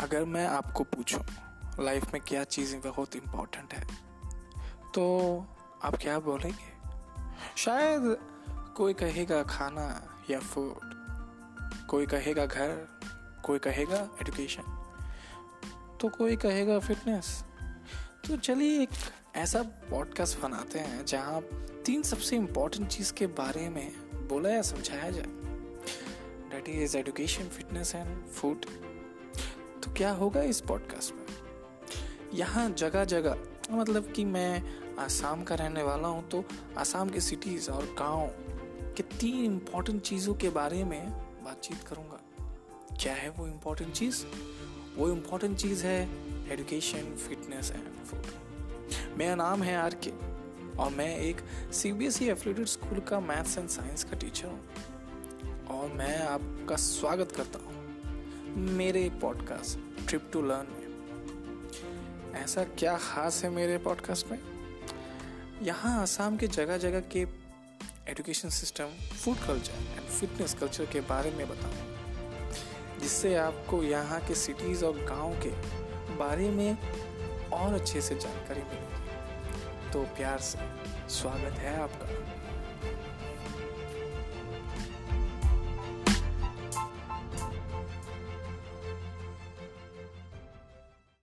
अगर मैं आपको पूछूँ लाइफ में क्या चीज़ें बहुत इम्पोर्टेंट है तो आप क्या बोलेंगे? शायद कोई कहेगा खाना या फ़ूड कोई कहेगा घर, कोई कहेगा एजुकेशन तो कोई कहेगा फिटनेस तो चलिए एक ऐसा पॉडकास्ट बनाते हैं जहाँ तीन सबसे इम्पोर्टेंट चीज़ के बारे में बोला या समझाया जाए। That is education fitness and food तो क्या होगा इस पॉडकास्ट में? यहाँ जगह जगह मतलब कि मैं आसाम का रहने वाला हूँ तो आसाम के सिटीज़ और गाँव के तीन इम्पोर्टेंट चीज़ों के बारे में बातचीत करूँगा। क्या है वो इम्पोर्टेंट चीज़? वो इम्पोर्टेंट चीज़ है एजुकेशन फिटनेस एंड फ़ूड मेरा नाम है आर के और मैं एक C B S E affiliated school का मैथ्स एंड साइंस का टीचर हूँ। और मैं आपका स्वागत करता हूँ। मेरे पॉडकास्ट ट्रिप टू लर्न में ऐसा क्या खास है मेरे पॉडकास्ट में? यहाँ आसाम के जगह जगह के education system food culture and fitness culture के बारे में बताऊँ, जिससे आपको यहाँ के सिटीज़ और गाँव के बारे में और अच्छे से जानकारी मिलेगी तो प्यार से स्वागत है आपका।